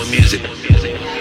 more music.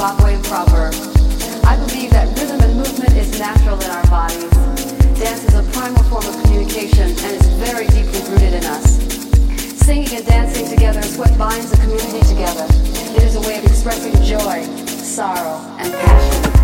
Bachway proper. I believe that rhythm and movement is natural in our bodies. Dance is a primal form of communication and is very deeply rooted in us. Singing and dancing together is what binds the community together. It is a way of expressing joy, sorrow, and passion.